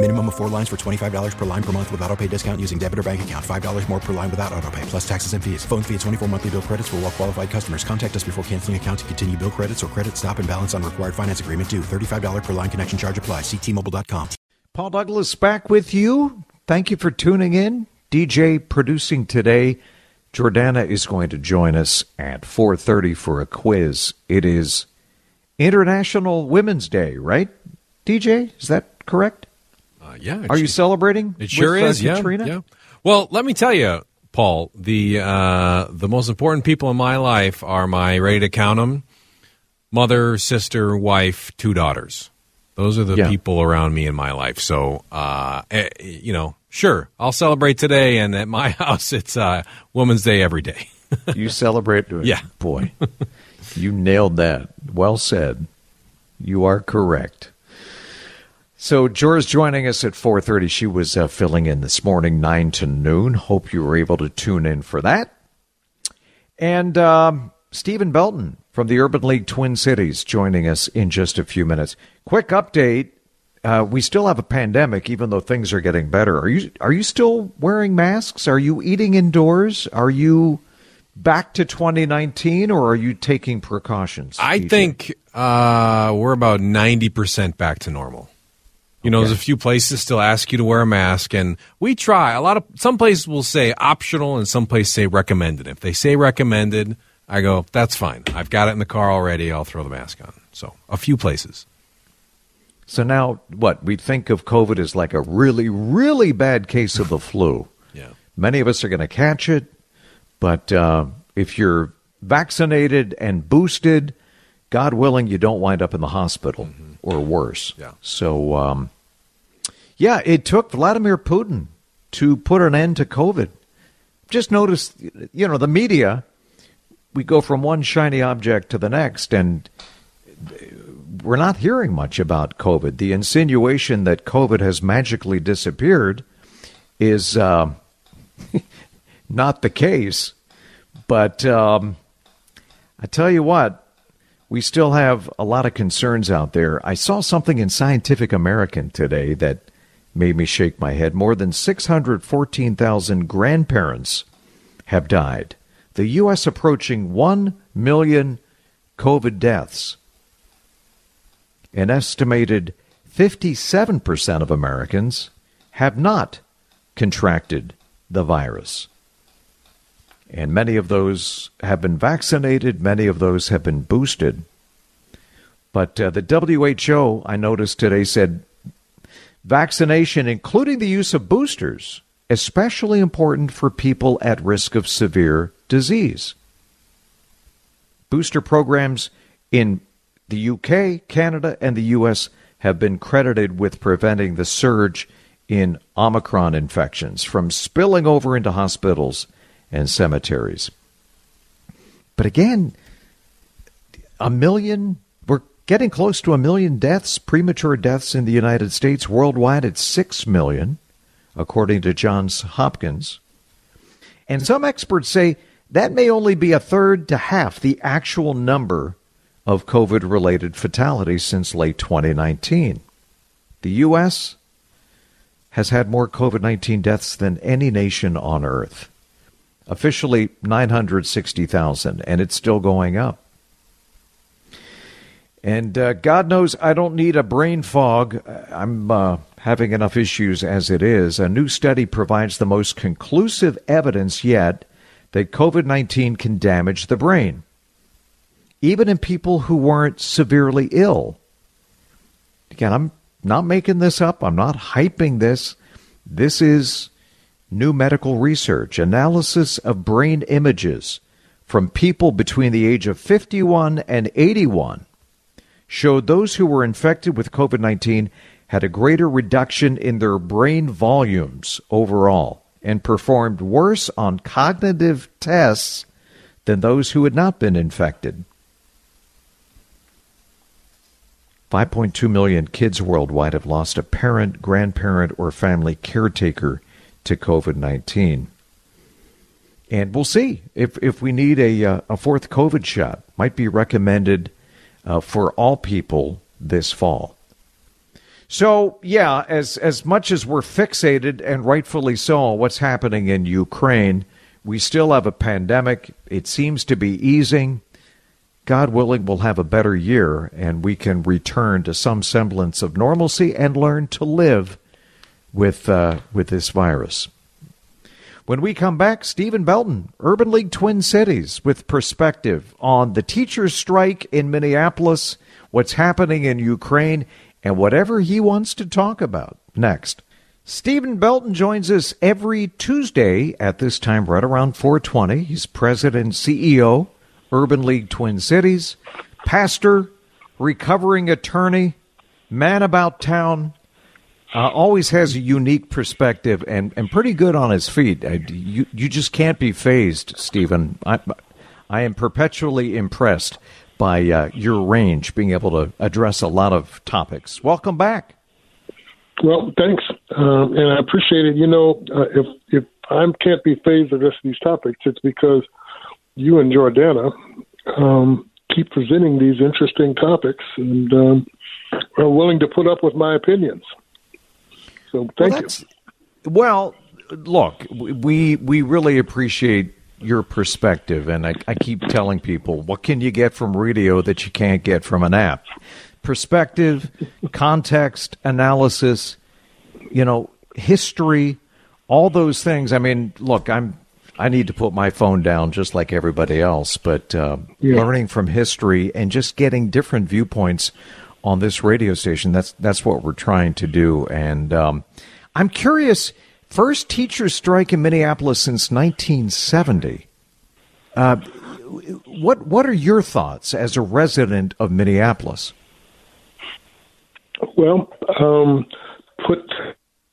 Minimum of four lines for $25 per line per month with auto pay discount using debit or bank account. $5 more per line without auto pay, plus taxes and fees. Phone fee at 24 monthly bill credits for all qualified customers. Contact us before canceling account to continue bill credits or credit stop and balance on required finance agreement due. $35 per line connection charge apply. Ctmobile.com. Paul Douglas back with you. Thank you for tuning in. DJ producing today. Jordana is going to join us at 4:30 for a quiz. It is International Women's Day, right? DJ, is that correct? Uh, yeah. Are you celebrating? It sure with, uh, is. Yeah, Katrina? yeah. Well, let me tell you, Paul. The uh, the most important people in my life are my ready to count them: mother, sister, wife, two daughters. Those are the Yeah. people around me in my life. So, uh, eh, you know, sure, I'll celebrate today, and at my house, it's uh, Women's Day every day. You celebrate? Yeah. Boy, you nailed that. Well said. You are correct. So Jora's joining us at 4:30. She was uh, filling in this morning, nine to noon. Hope you were able to tune in for that. And um, Stephen Belton from the Urban League Twin Cities joining us in just a few minutes. Quick update: uh, we still have a pandemic, even though things are getting better. Are you are you still wearing masks? Are you eating indoors? Are you back to 2019, or are you taking precautions? I DJ? think uh, we're about ninety percent back to normal. You know, Okay. there's a few places still ask you to wear a mask, and we try. A lot of some places will say optional, and some places say recommended. If they say recommended, I go, that's fine. I've got it in the car already. I'll throw the mask on. So a few places. So now, what we think of COVID as like a really, really bad case of the flu. Yeah. Many of us are going to catch it, but uh, if you're vaccinated and boosted, God willing, you don't wind up in the hospital or worse. Yeah. So, um, yeah, it took Vladimir Putin to put an end to COVID. Just notice, you know, the media, we go from one shiny object to the next, and we're not hearing much about COVID. The insinuation that COVID has magically disappeared is uh, not the case. But um, I tell you what, we still have a lot of concerns out there. I saw something in Scientific American today that made me shake my head. More than 614,000 grandparents have died. The U.S. approaching 1 million COVID deaths. An estimated 57% of Americans have not contracted the virus. And many of those have been vaccinated, many of those have been boosted. But uh, the WHO, I noticed today, said vaccination, including the use of boosters, especially important for people at risk of severe disease. Booster programs in the UK, Canada, and the US have been credited with preventing the surge in Omicron infections from spilling over into hospitals and cemeteries. But again, a million, we're getting close to a million deaths, premature deaths in the United States. Worldwide, it's six million, according to Johns Hopkins. And some experts say that may only be a third to half the actual number of COVID related fatalities since late 2019. The U.S. has had more COVID 19 deaths than any nation on earth. Officially 960,000, and it's still going up. And uh, God knows I don't need a brain fog. I'm uh, having enough issues as it is. A new study provides the most conclusive evidence yet that COVID 19 can damage the brain. even in people who weren't severely ill. Again, I'm not making this up. I'm not hyping this. This is new medical research, analysis of brain images from people between the age of 51 and 81 showed those who were infected with COVID 19 had a greater reduction in their brain volumes overall and performed worse on cognitive tests than those who had not been infected. 5.2 million kids worldwide have lost a parent, grandparent, or family caretaker to COVID 19. And we'll see if, if we need a, uh, a fourth COVID shot. Might be recommended uh, for all people this fall. So, yeah, as, as much as we're fixated, and rightfully so, on what's happening in Ukraine, we still have a pandemic. It seems to be easing. God willing, we'll have a better year and we can return to some semblance of normalcy and learn to live with, uh, with this virus. When we come back, Stephen Belton, Urban League Twin Cities, with perspective on the teachers' strike in Minneapolis, what's happening in Ukraine, and whatever he wants to talk about next. Stephen Belton joins us every Tuesday at this time, right around 420. He's president and CEO, Urban League Twin Cities, pastor, recovering attorney, man about town, uh, always has a unique perspective and, and pretty good on his feet. I, you you just can't be phased, Stephen. I I am perpetually impressed by uh, your range, being able to address a lot of topics. Welcome back. Well, thanks, um, and I appreciate it. You know, uh, if if I can't be phased addressing these topics, it's because you and Jordana um, keep presenting these interesting topics and um, are willing to put up with my opinions. So thank well, you. Well, look, we we really appreciate your perspective, and I, I keep telling people, what can you get from radio that you can't get from an app? Perspective, context, analysis, you know, history, all those things. I mean, look, I'm I need to put my phone down just like everybody else, but uh, yeah. learning from history and just getting different viewpoints on this radio station. That's that's what we're trying to do. And um, I'm curious. First teacher strike in Minneapolis since 1970. Uh, what what are your thoughts as a resident of Minneapolis? Well, um, put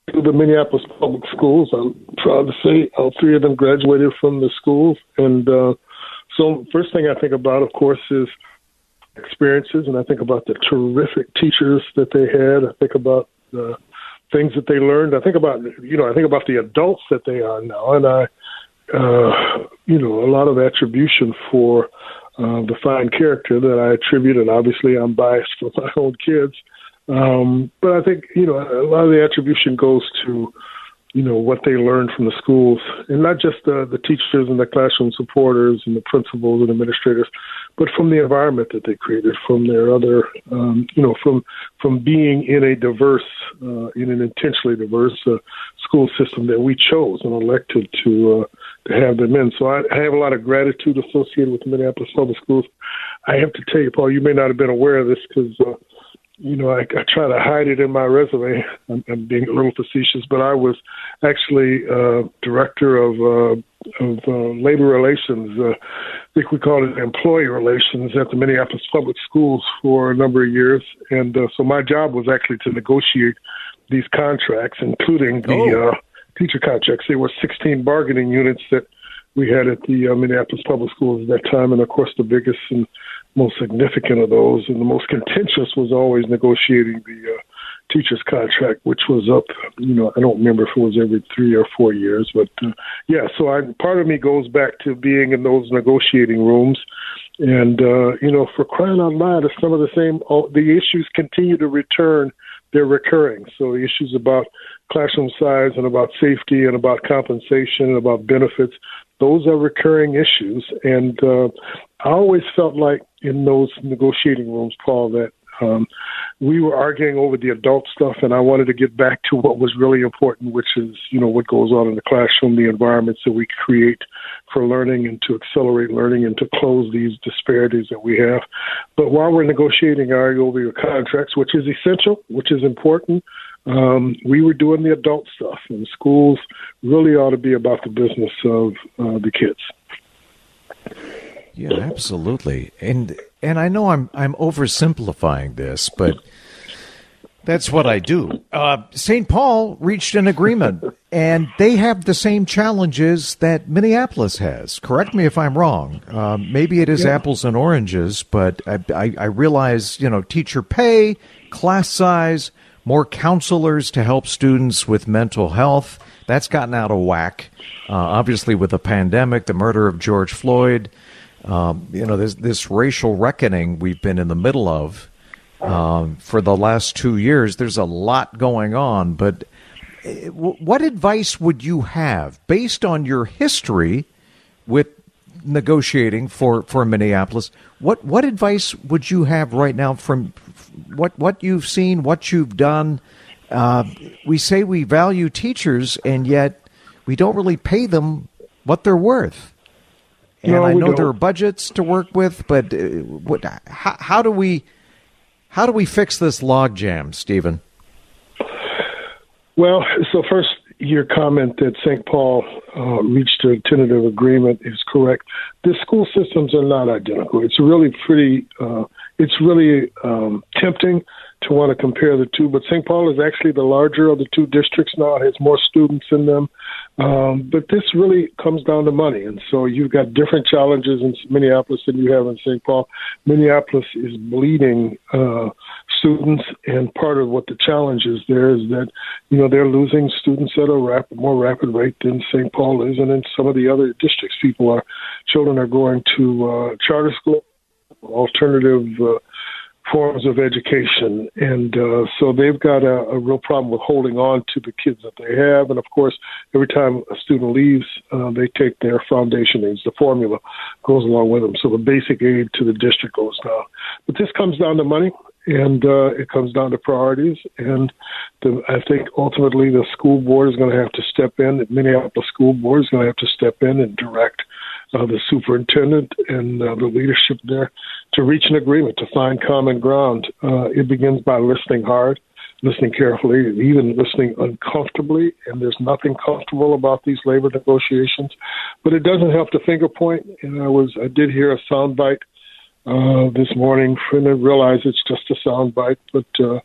the Minneapolis public schools. I'm proud to say all three of them graduated from the schools, and uh, so first thing I think about, of course, is experiences, and I think about the terrific teachers that they had. I think about the things that they learned. I think about you know I think about the adults that they are now, and I uh, you know a lot of attribution for uh, the fine character that I attribute, and obviously I'm biased for my own kids. Um, but I think you know a lot of the attribution goes to you know what they learned from the schools, and not just the the teachers and the classroom supporters and the principals and administrators, but from the environment that they created, from their other, um, you know, from from being in a diverse, uh, in an intentionally diverse uh, school system that we chose and elected to uh, to have them in. So I, I have a lot of gratitude associated with the Minneapolis Public Schools. I have to tell you, Paul, you may not have been aware of this because. Uh, you know, I, I try to hide it in my resume. I'm, I'm being a little facetious, but I was actually uh, director of uh, of uh, labor relations. Uh, I think we called it employee relations at the Minneapolis Public Schools for a number of years, and uh, so my job was actually to negotiate these contracts, including the oh. uh, teacher contracts. There were 16 bargaining units that we had at the uh, Minneapolis Public Schools at that time, and of course the biggest and most significant of those, and the most contentious was always negotiating the uh, teacher's contract, which was up. You know, I don't remember if it was every three or four years, but uh, yeah. So I, part of me goes back to being in those negotiating rooms, and uh, you know, for crying out loud, some of the same. All, the issues continue to return. They're recurring. So the issues about classroom size and about safety and about compensation and about benefits those are recurring issues. And uh, I always felt like in those negotiating rooms, Paul, that Um, we were arguing over the adult stuff, and I wanted to get back to what was really important, which is you know what goes on in the classroom, the environments that we create for learning, and to accelerate learning, and to close these disparities that we have. But while we're negotiating our over your contracts, which is essential, which is important, um, we were doing the adult stuff, and schools really ought to be about the business of uh, the kids. Yeah, absolutely. And and I know I'm I'm oversimplifying this, but that's what I do. Uh, St. Paul reached an agreement, and they have the same challenges that Minneapolis has. Correct me if I'm wrong. Uh, maybe it is yeah. apples and oranges, but I, I, I realize you know teacher pay, class size, more counselors to help students with mental health. That's gotten out of whack. Uh, obviously, with the pandemic, the murder of George Floyd um, you know, this, this racial reckoning we've been in the middle of um, for the last two years. There's a lot going on, but eh, what advice would you have based on your history with negotiating for, for Minneapolis? What what advice would you have right now from what what you've seen, what you've done? Uh, we say we value teachers, and yet we don't really pay them what they're worth. And no, I know don't. there are budgets to work with, but uh, what, how, how, do we how do we fix this logjam, Stephen? Well, so first, your comment that St. Paul uh, reached a tentative agreement is correct. The school systems are not identical. It's really pretty. Uh, it's really um, tempting to want to compare the two, but St. Paul is actually the larger of the two districts now. It has more students in them. Um, but this really comes down to money. And so you've got different challenges in Minneapolis than you have in St. Paul. Minneapolis is bleeding uh, students, and part of what the challenge is there is that, you know, they're losing students at a rapid, more rapid rate than St. Paul is. And in some of the other districts, people are, children are going to uh, charter school, alternative uh, forms of education. And uh, so they've got a, a, real problem with holding on to the kids that they have. And of course, every time a student leaves, uh, they take their foundation aids. The formula goes along with them. So the basic aid to the district goes down. But this comes down to money. And uh, it comes down to priorities, and the, I think ultimately the school board is going to have to step in. The Minneapolis school board is going to have to step in and direct uh, the superintendent and uh, the leadership there to reach an agreement, to find common ground. Uh, it begins by listening hard, listening carefully, and even listening uncomfortably. And there's nothing comfortable about these labor negotiations. But it doesn't help to finger point. And I was, I did hear a soundbite uh, this morning, and I realize it's just a soundbite, but uh,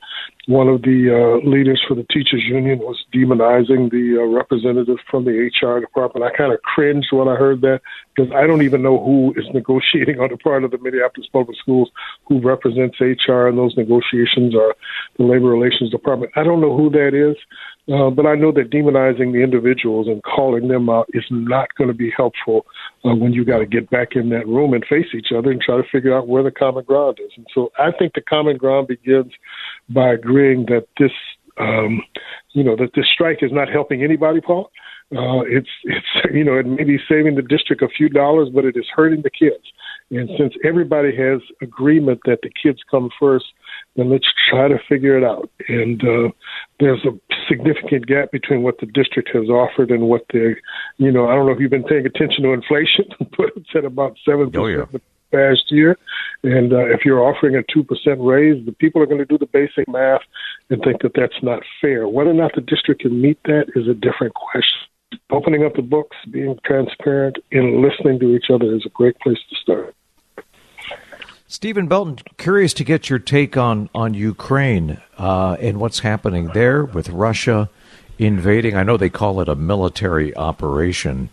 one of the uh, leaders for the teachers union was demonizing the uh, representative from the HR department. I kind of cringed when I heard that because I don't even know who is negotiating on the part of the Minneapolis Public Schools, who represents HR in those negotiations, or the labor relations department. I don't know who that is. Uh, but I know that demonizing the individuals and calling them out is not going to be helpful uh, when you got to get back in that room and face each other and try to figure out where the common ground is. And so I think the common ground begins by agreeing that this, um, you know, that this strike is not helping anybody, Paul. Uh, it's it's you know it may be saving the district a few dollars, but it is hurting the kids. And since everybody has agreement that the kids come first, then let's try to figure it out. And uh, there's a significant gap between what the district has offered and what the, you know, I don't know if you've been paying attention to inflation, but it's at about seven oh, yeah. Past year. And uh, if you're offering a two percent raise, the people are going to do the basic math and think that that's not fair. Whether or not the district can meet that is a different question. Opening up the books, being transparent, and listening to each other is a great place to start. Stephen Belton, curious to get your take on on Ukraine uh, and what's happening there with Russia invading. I know they call it a military operation,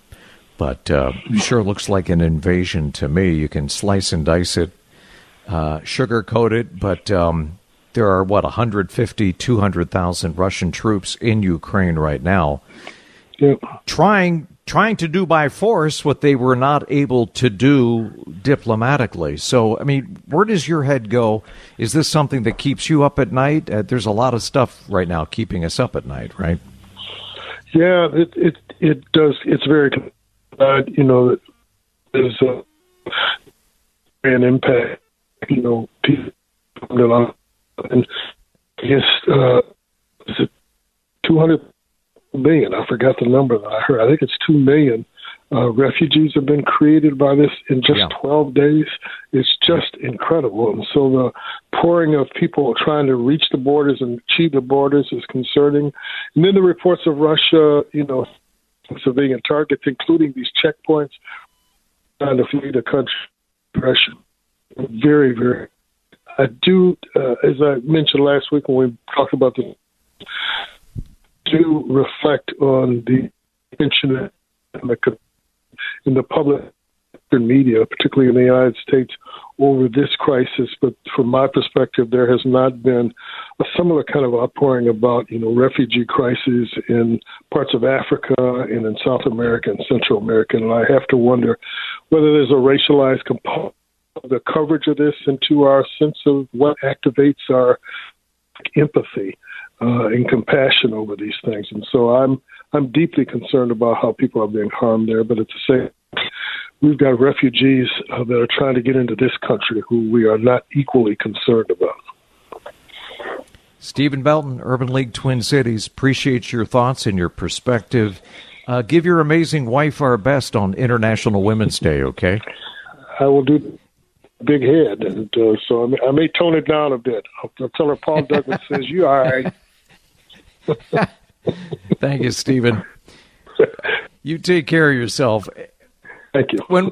but uh, sure looks like an invasion to me. You can slice and dice it, uh, sugarcoat it, but um, there are what 150, 200,000 Russian troops in Ukraine right now, yep. trying trying to do by force what they were not able to do diplomatically. So, I mean, where does your head go? Is this something that keeps you up at night? Uh, there's a lot of stuff right now keeping us up at night, right? Yeah, it it it does. It's very, you know, there's a, an impact. You know, people and against uh, is it 200 million? I forgot the number that I heard. I think it's two million uh, refugees have been created by this in just Yeah. 12 days. It's just incredible. And so the pouring of people trying to reach the borders and achieve the borders is concerning. And then the reports of Russia, you know, civilian targets, including these checkpoints, trying to flee the country. Russia. Very, very. I do, uh, as I mentioned last week when we talked about this, do reflect on the the in the public media, particularly in the United States, over this crisis. But from my perspective, there has not been a similar kind of outpouring about you know refugee crises in parts of Africa and in South America and Central America. And I have to wonder whether there's a racialized component of the coverage of this into our sense of what activates our empathy uh, and compassion over these things. And so I'm I'm deeply concerned about how people are being harmed there. But at the same, we've got refugees uh, that are trying to get into this country who we are not equally concerned about. Stephen Belton, Urban League Twin Cities. Appreciate your thoughts and your perspective. Uh, give your amazing wife our best on International Women's Day, okay? I will do big head, and uh, so I may, I may tone it down a bit. I'll, I'll tell her Paul Douglas says you all right. Thank you, Stephen. You take care of yourself. Thank you. When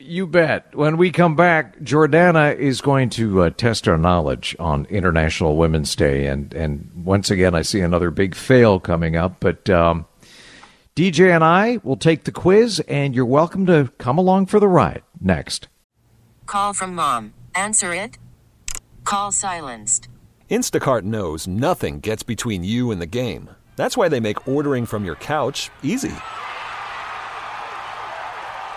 you bet. When we come back, Jordana is going to uh, test our knowledge on International Women's Day, and and once again, I see another big fail coming up. But um, DJ and I will take the quiz, and you're welcome to come along for the ride. Next. Call from mom. Answer it. Call silenced. Instacart knows nothing gets between you and the game. That's why they make ordering from your couch easy.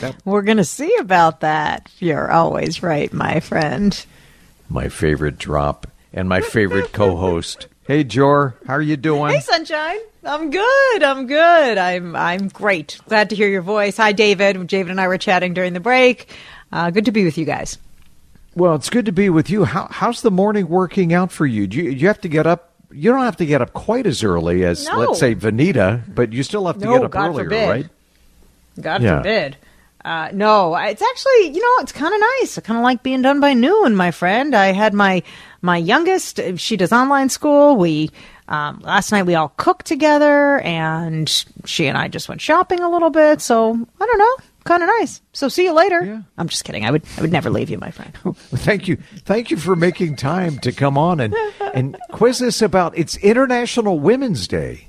That, We're going to see about that. You're always right, my friend. my favorite drop and my favorite co-host. Hey, Jor, how are you doing? Hey, sunshine. I'm good. I'm good. I'm I'm great. Glad to hear your voice. Hi, David. David and I were chatting during the break. Uh, good to be with you guys. Well, it's good to be with you. How, how's the morning working out for you? Do you, you have to get up? You don't have to get up quite as early as, No. let's say, Vanita, but you still have to No, get up God earlier, forbid. right? God Yeah. forbid. Uh, no, it's actually, you know, it's kind of nice. I kind of like being done by noon, my friend. I had my my youngest. She does online school. We um, last night we all cooked together, and she and I just went shopping a little bit. So I don't know, kind of nice. So see you later. I'm just kidding. I would I would never leave you, my friend. Well, Thank you, thank you for making time to come on and and quiz us about it's International Women's Day,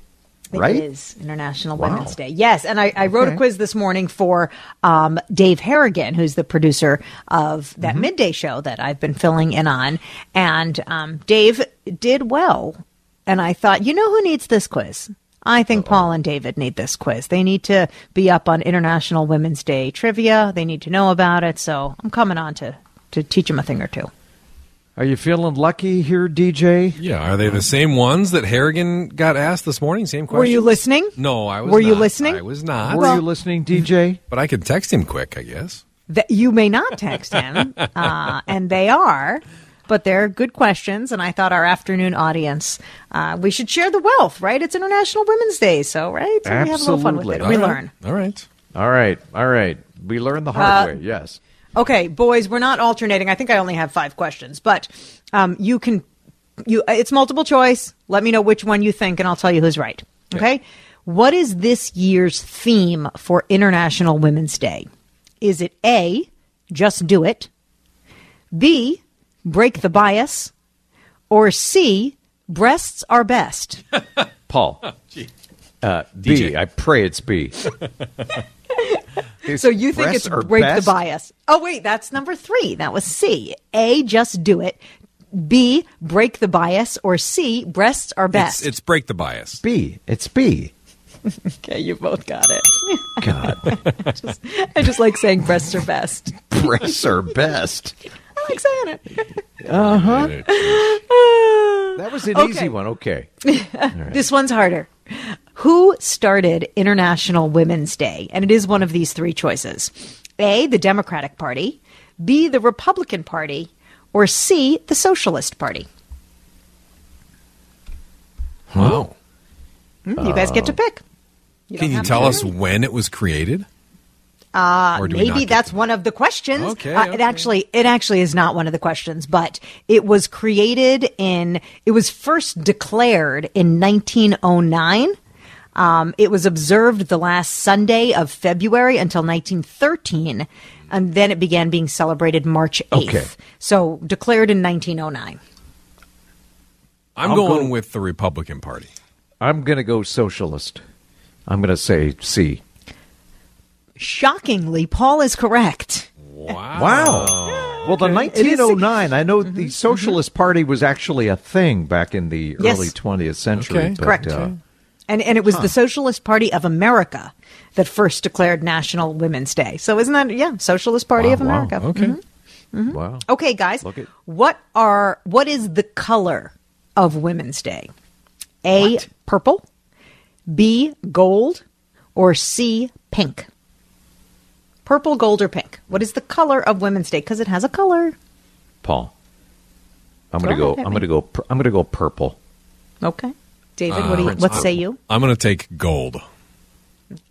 right? It is International Wow. Women's Day. Yes, and I, I wrote a quiz this morning for um, Dave Harrigan, who's the producer of that Mm-hmm. midday show that I've been filling in on. And um, Dave did well. And I thought, you know who needs this quiz? I think Paul and David need this quiz. They need to be up on International Women's Day trivia. They need to know about it. So I'm coming on to, to teach them a thing or two. Are you feeling lucky here, DJ? Yeah, are they the same ones that Harrigan got asked this morning? Same question. Were you listening? No, I was. Were you listening? I was not. Were you listening, DJ? But I could text him quick, I guess. that you may not text him, uh, and they are. But they're good questions, and I thought our afternoon audience, uh, we should share the wealth, right? It's International Women's Day, so right, so we have a little fun with it. Absolutely. We All right. learn. All right. All right. All right. We learn the hard Uh, way. Yes. Okay, boys, we're not alternating. I think I only have five questions, but um, you can you it's multiple choice. Let me know which one you think, and I'll tell you who's right. Okay. What is this year's theme for International Women's Day? Is it A, just do it, B, break the bias, or C, breasts are best? Paul. Uh, B. I pray it's B. so you think it's break best? the bias? Oh wait, that's number three. That was C. A, just do it. B, break the bias, or C, breasts are best. It's, it's break the bias. B. It's B. okay, you both got it. God. I, just, I just like saying breasts are best. Breasts are best. I like saying it. Uh huh. That was an Okay. easy one. Okay. This one's harder. Who started International Women's Day? And it is one of these three choices A, the Democratic Party, B, the Republican Party, or C, the Socialist Party. Wow. Hmm, you guys get to pick. You Can you tell us agree. when it was created? Uh, Or do we not maybe that's one of the questions. Okay, Uh, It actually, it actually is not one of the questions, but it was created in. It was first declared in 1909. Um, it was observed the last Sunday of February until 1913, and then it began being celebrated March 8th. Okay. So declared in 1909. I'm I'll going go- with the Republican Party. I'm going to go socialist. I'm going to say C. Shockingly, Paul is correct. Wow. Wow. Well, the 1909, I know the Socialist Party was actually a thing back in the Yes. early 20th century. Okay. but, Correct. uh, And and it was the Socialist Party of America that first declared National Women's Day. So isn't that yeah, Socialist Party Wow, of wow. America. Okay. Mhm. Wow. Okay, guys. At- What are what is the color of Women's Day? A purple, B gold, or C pink? Purple, gold, or pink? What is the color of Women's Day? Because it has a color. Paul. I'm going to go I'm me. to go I'm going to go purple. Okay. David, what do you Uh, what say you? I'm going to take gold.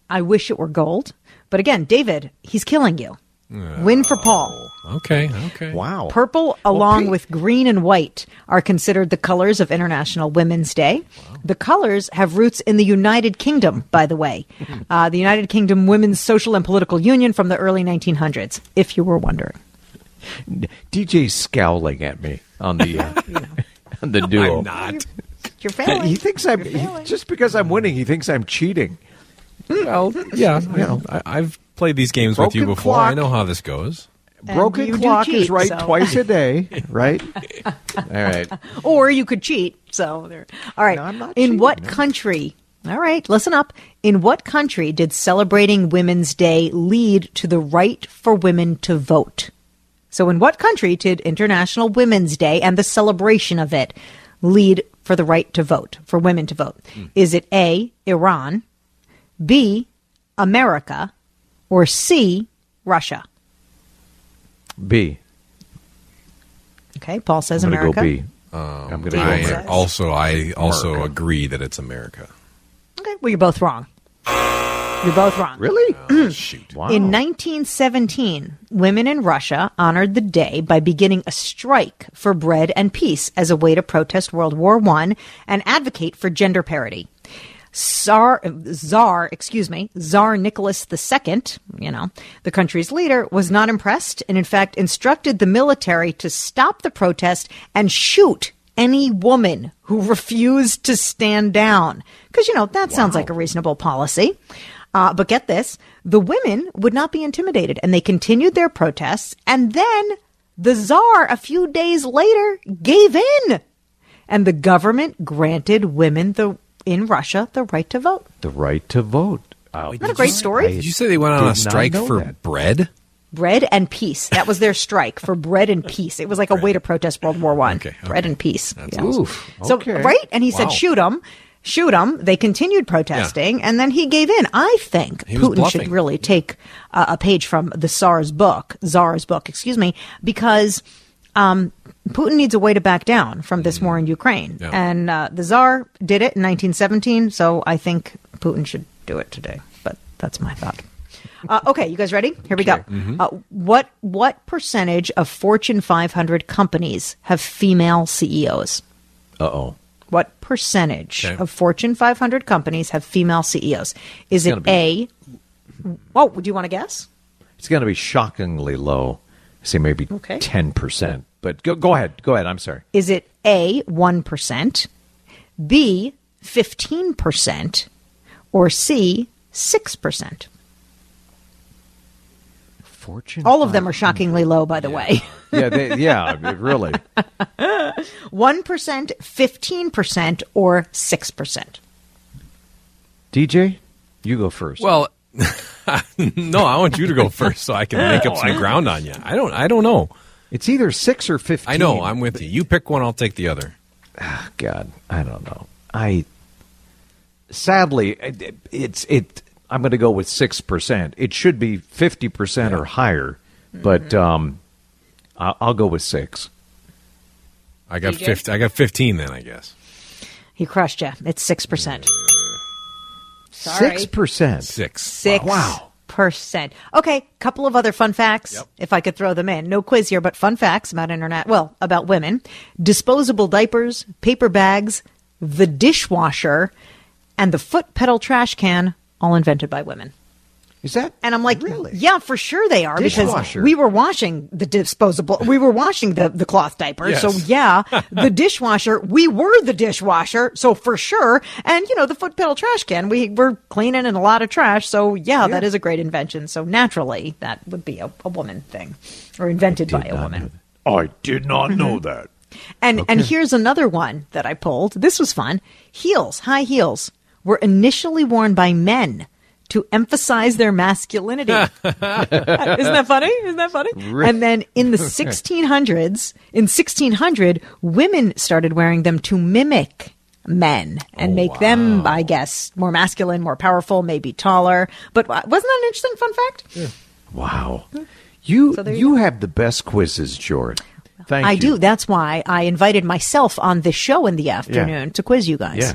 I wish it were gold. But again, David, he's killing you. Win for Paul. Okay. Okay. Wow. Purple, along pink- with green and white, are considered the colors of International Women's Day. The colors have roots in the United Kingdom, by the way, uh, the United Kingdom Women's Social and Political Union from the early 1900s, if you were wondering. DJ's scowling at me on the uh, on the duo. I'm not. You're failing. He thinks I'm he- just because I'm winning. He thinks I'm cheating. Mm, well, yeah. You know, I, I've played these games with you Broken before. I know how this goes. And Broken clock cheat, is right so- twice a day, right? All right. or you could cheat. So there. All right. No, I'm not In cheating, what no. country? All right, listen up. In what country did celebrating Women's Day lead to the right for women to vote? So, in what country did International Women's Day and the celebration of it lead for the right to vote, for women to vote? Hmm. Is it A, Iran, B, America, or C, Russia? B. Okay, Paul says I'm going to America. Um, go B. I'm going to David go I says- America. also I also America. agree that it's America. Okay, well, you're both wrong. You're both wrong. Really? Oh, mm. shoot. Wow. In 1917, women in Russia honored the day by beginning a strike for bread and peace as a way to protest World War I and advocate for gender parity. Tsar, uh, Tsar, excuse me, Tsar Nicholas II, you know, the country's leader, was not impressed and, in fact, instructed the military to stop the protest and shoot any woman who refused to stand down. Because, you know, that sounds like a reasonable policy. Uh, but get this the women would not be intimidated and they continued their protests. And then the czar, a few days later, gave in. And the government granted women the in Russia the right to vote. the right to vote. Oh, Isn't that a great story? Did you say they went on a strike for that. bread? Bread and peace. That was their strike for bread and peace. It was like a way to protest World War One. Okay, okay. Bread and peace. That's Yeah. awesome. Oof. So okay. right, and he said, "Shoot them." Shoot him. They continued protesting, and then he gave in. I think He Putin should really take uh, a page from the Tsar's book, Tsar's book, excuse me, because um, Putin needs a way to back down from this war in Ukraine, Yeah. and uh, the Tsar did it in 1917. So I think Putin should do it today. But that's my thought. Uh, okay, you guys ready? Here we go. Mm-hmm. Uh, what what percentage of Fortune 500 companies have female CEOs? Uh oh. What percentage Okay. of Fortune 500 companies have female CEOs? Is it A? Oh, do you want to guess? It's going to be shockingly low. Say maybe Okay. ten percent. But go, go ahead. Go ahead. I'm sorry. Is it A, 1%, B, 15%, or C, 6%? Fortune. All of them are shockingly low, by the way. yeah. They, yeah. Really. 1%, 15%, or 6%. DJ, you go first. Well, no, I want you to go first so I can make up some ground on you. I don't. I don't know. it's either six or fifteen. I know. I'm with you. You pick one. I'll take the other. God, I don't know. I sadly, it, it's it. I'm going to go with six percent. It should be fifty percent or higher, but um, I'll, I'll go with six. I got DJ? 50, I got fifteen. Then I guess He crushed you. It's 6%. Sorry. Six percent. six. Six Wow. percent. Okay, couple of other fun facts, Yep. if I could throw them in. No quiz here, but fun facts about internet. Well, about women: disposable diapers, paper bags, the dishwasher, and the foot pedal trash can, all invented by women. Is that? And I'm like, Really? yeah, for sure they are Dishwasher. because we were washing the disposable, we were washing the, the cloth diapers. Yes. So yeah, the dishwasher, we were the dishwasher. So for sure. And you know, the foot pedal trash can, we were cleaning in a lot of trash. So yeah, that is a great invention. So naturally that would be a, a woman thing or invented by a woman. I did not mm-hmm. know that. And and here's another one that I pulled. This was fun. Heels, high heels, were initially worn by men to emphasize their masculinity. Isn't that funny? Isn't that funny? And then in the 1600s, in 1600, women started wearing them to mimic men and oh, make them, I guess, more masculine, more powerful, maybe taller. But wasn't that an interesting fun fact? Wow, you So you you have the best quizzes, George. Thank I you. do. That's why I invited myself on this show in the afternoon to quiz you guys. Yeah.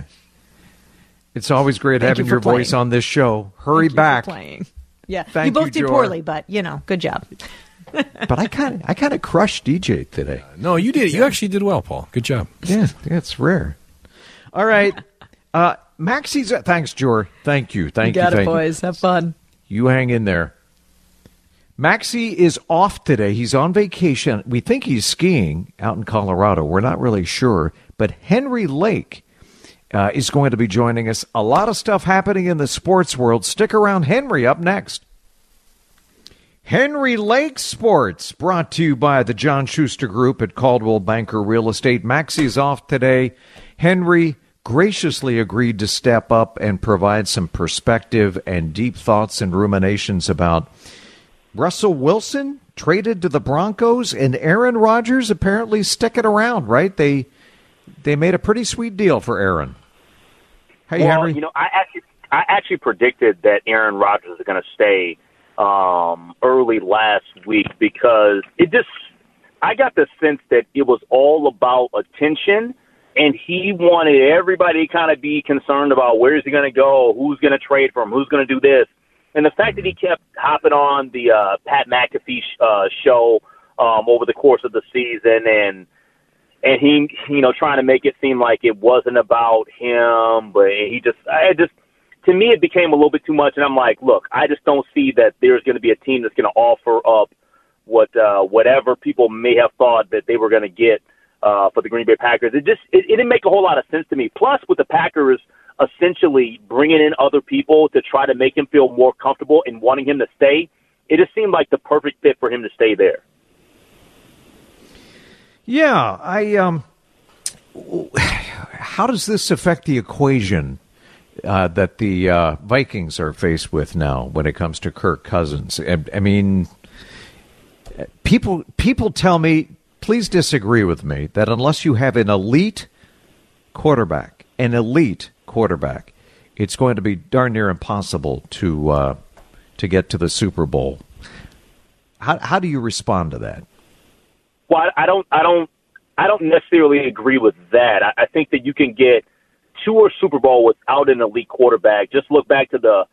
It's always great Thank having you for your voice on this show. Hurry Thank you for back. playing. Yeah, Thank you both you, did Jor. poorly, but you know, good job. But I kind of I kind of crushed DJ today. No, you did. You actually did well, Paul. Good job. Yeah, it's rare. All right. Uh, Maxie's. Thanks, Jor. Thank you. Thank you. Got thank you. Have fun. You hang in there. Maxie is off today. He's on vacation. We think he's skiing out in Colorado. We're not really sure. But Henry Lake uh, is going to be joining us. A lot of stuff happening in the sports world. Stick around, Henry, up next. Henry Lake Sports, brought to you by the John Schuster Group at Coldwell Banker Real Estate. Maxie's off today. Henry graciously agreed to step up and provide some perspective and deep thoughts and ruminations about Russell Wilson traded to the Broncos and Aaron Rodgers apparently sticking around, right? They they made a pretty sweet deal for Aaron. Hey, well, Henry. you know, I actually, I actually predicted that Aaron Rodgers is going to stay um, early last week because it just, I got the sense that it was all about attention, and he wanted everybody to kind of be concerned about where is he going to go, who's going to trade for him, who's going to do this, and the fact that he kept hopping on the uh, Pat McAfee sh- uh, show um, over the course of the season and and he you know trying to make it seem like it wasn't about him but he just i just to me it became a little bit too much and i'm like look i just don't see that there's going to be a team that's going to offer up what uh whatever people may have thought that they were going to get uh for the green bay packers. It just it, it didn't make a whole lot of sense to me. Plus with the packers essentially bringing in other people to try to make him feel more comfortable and wanting him to stay it just seemed like the perfect fit for him to stay there Yeah, I um how does this affect the equation uh, that the uh, Vikings are faced with now when it comes to Kirk Cousins? I, I mean, people people tell me, please disagree with me, that unless you have an elite quarterback, an elite quarterback, it's going to be darn near impossible to uh, to get to the Super Bowl. How how do you respond to that? Well, I don't, I don't, I don't necessarily agree with that. I, I think that you can get to a Super Bowl without an elite quarterback. Just look back to the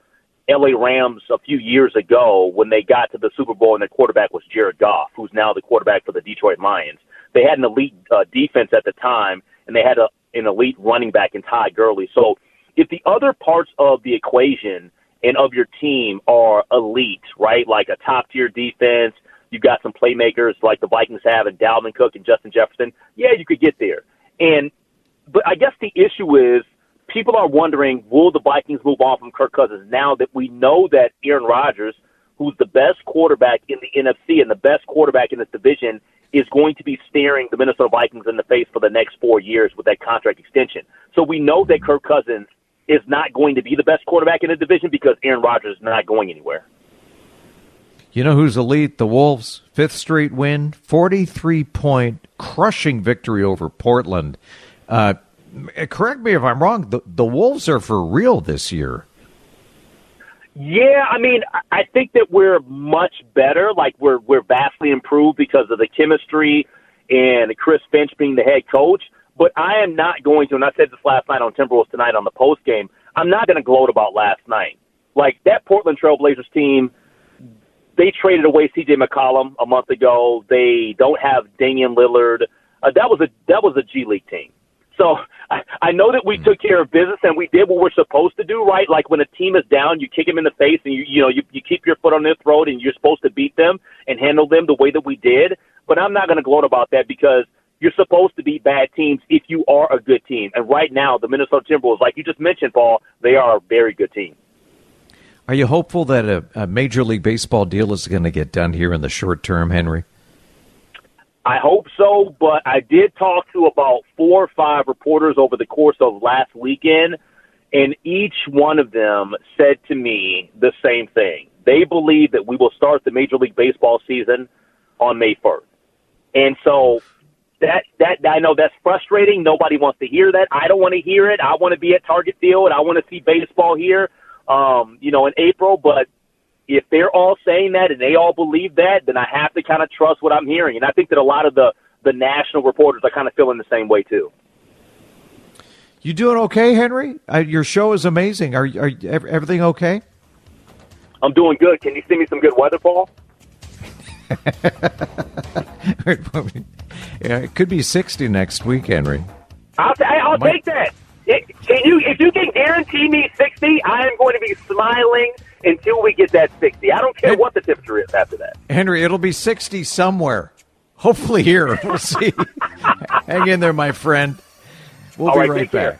LA Rams a few years ago when they got to the Super Bowl and their quarterback was Jared Goff, who's now the quarterback for the Detroit Lions. They had an elite uh, defense at the time, and they had a, an elite running back in Todd Gurley. So if the other parts of the equation and of your team are elite, right, like a top tier defense, you've got some playmakers like the Vikings have and Dalvin Cook and Justin Jefferson, yeah, you could get there. And but I guess the issue is people are wondering, will the Vikings move on from Kirk Cousins now that we know that Aaron Rodgers, who's the best quarterback in the NFC and the best quarterback in this division, is going to be staring the Minnesota Vikings in the face for the next four years with that contract extension. So we know that Kirk Cousins is not going to be the best quarterback in the division because Aaron Rodgers is not going anywhere. You know who's elite? The Wolves. Fifth straight win, 43 point crushing victory over Portland. Uh, correct me if I'm wrong. The, the Wolves are for real this year. Yeah, I mean, I think that we're much better. Like we're we're vastly improved because of the chemistry and Chris Finch being the head coach. But I am not going to, and I said this last night on Timberwolves tonight on the post game. I'm not going to gloat about last night. Like that Portland Trailblazers team, they traded away C.J. McCollum a month ago. They don't have Damian Lillard. Uh, that was a that was a G League team. So I, I know that we took care of business and we did what we're supposed to do, right? Like when a team is down, you kick them in the face and you you know you, you keep your foot on their throat and you're supposed to beat them and handle them the way that we did. But I'm not going to gloat about that because you're supposed to beat bad teams if you are a good team. And right now, the Minnesota Timberwolves, like you just mentioned, Paul, they are a very good team. Are you hopeful that a, a Major League Baseball deal is going to get done here in the short term, Henry? I hope so, but I did talk to about four or five reporters over the course of last weekend, and each one of them said to me the same thing. They believe that we will start the Major League Baseball season on May 1st. And so that that I know that's frustrating. Nobody wants to hear that. I don't want to hear it. I want to be at Target Field. I want to see baseball here. Um, you know, in April, but if they're all saying that and they all believe that, then I have to kind of trust what I'm hearing. And I think that a lot of the the national reporters are kind of feeling the same way too. You doing okay, Henry? Uh, your show is amazing. Are are everything okay? I'm doing good. Can you send me some good weather, Paul? yeah, it could be 60 next week, Henry. I'll, t- I'll take that. It, can you, if you can guarantee me 60, I am going to be smiling until we get that 60. I don't care what the temperature is after that. Henry, it'll be 60 somewhere. Hopefully here. We'll see. Hang in there, my friend. We'll All be right, right, take care.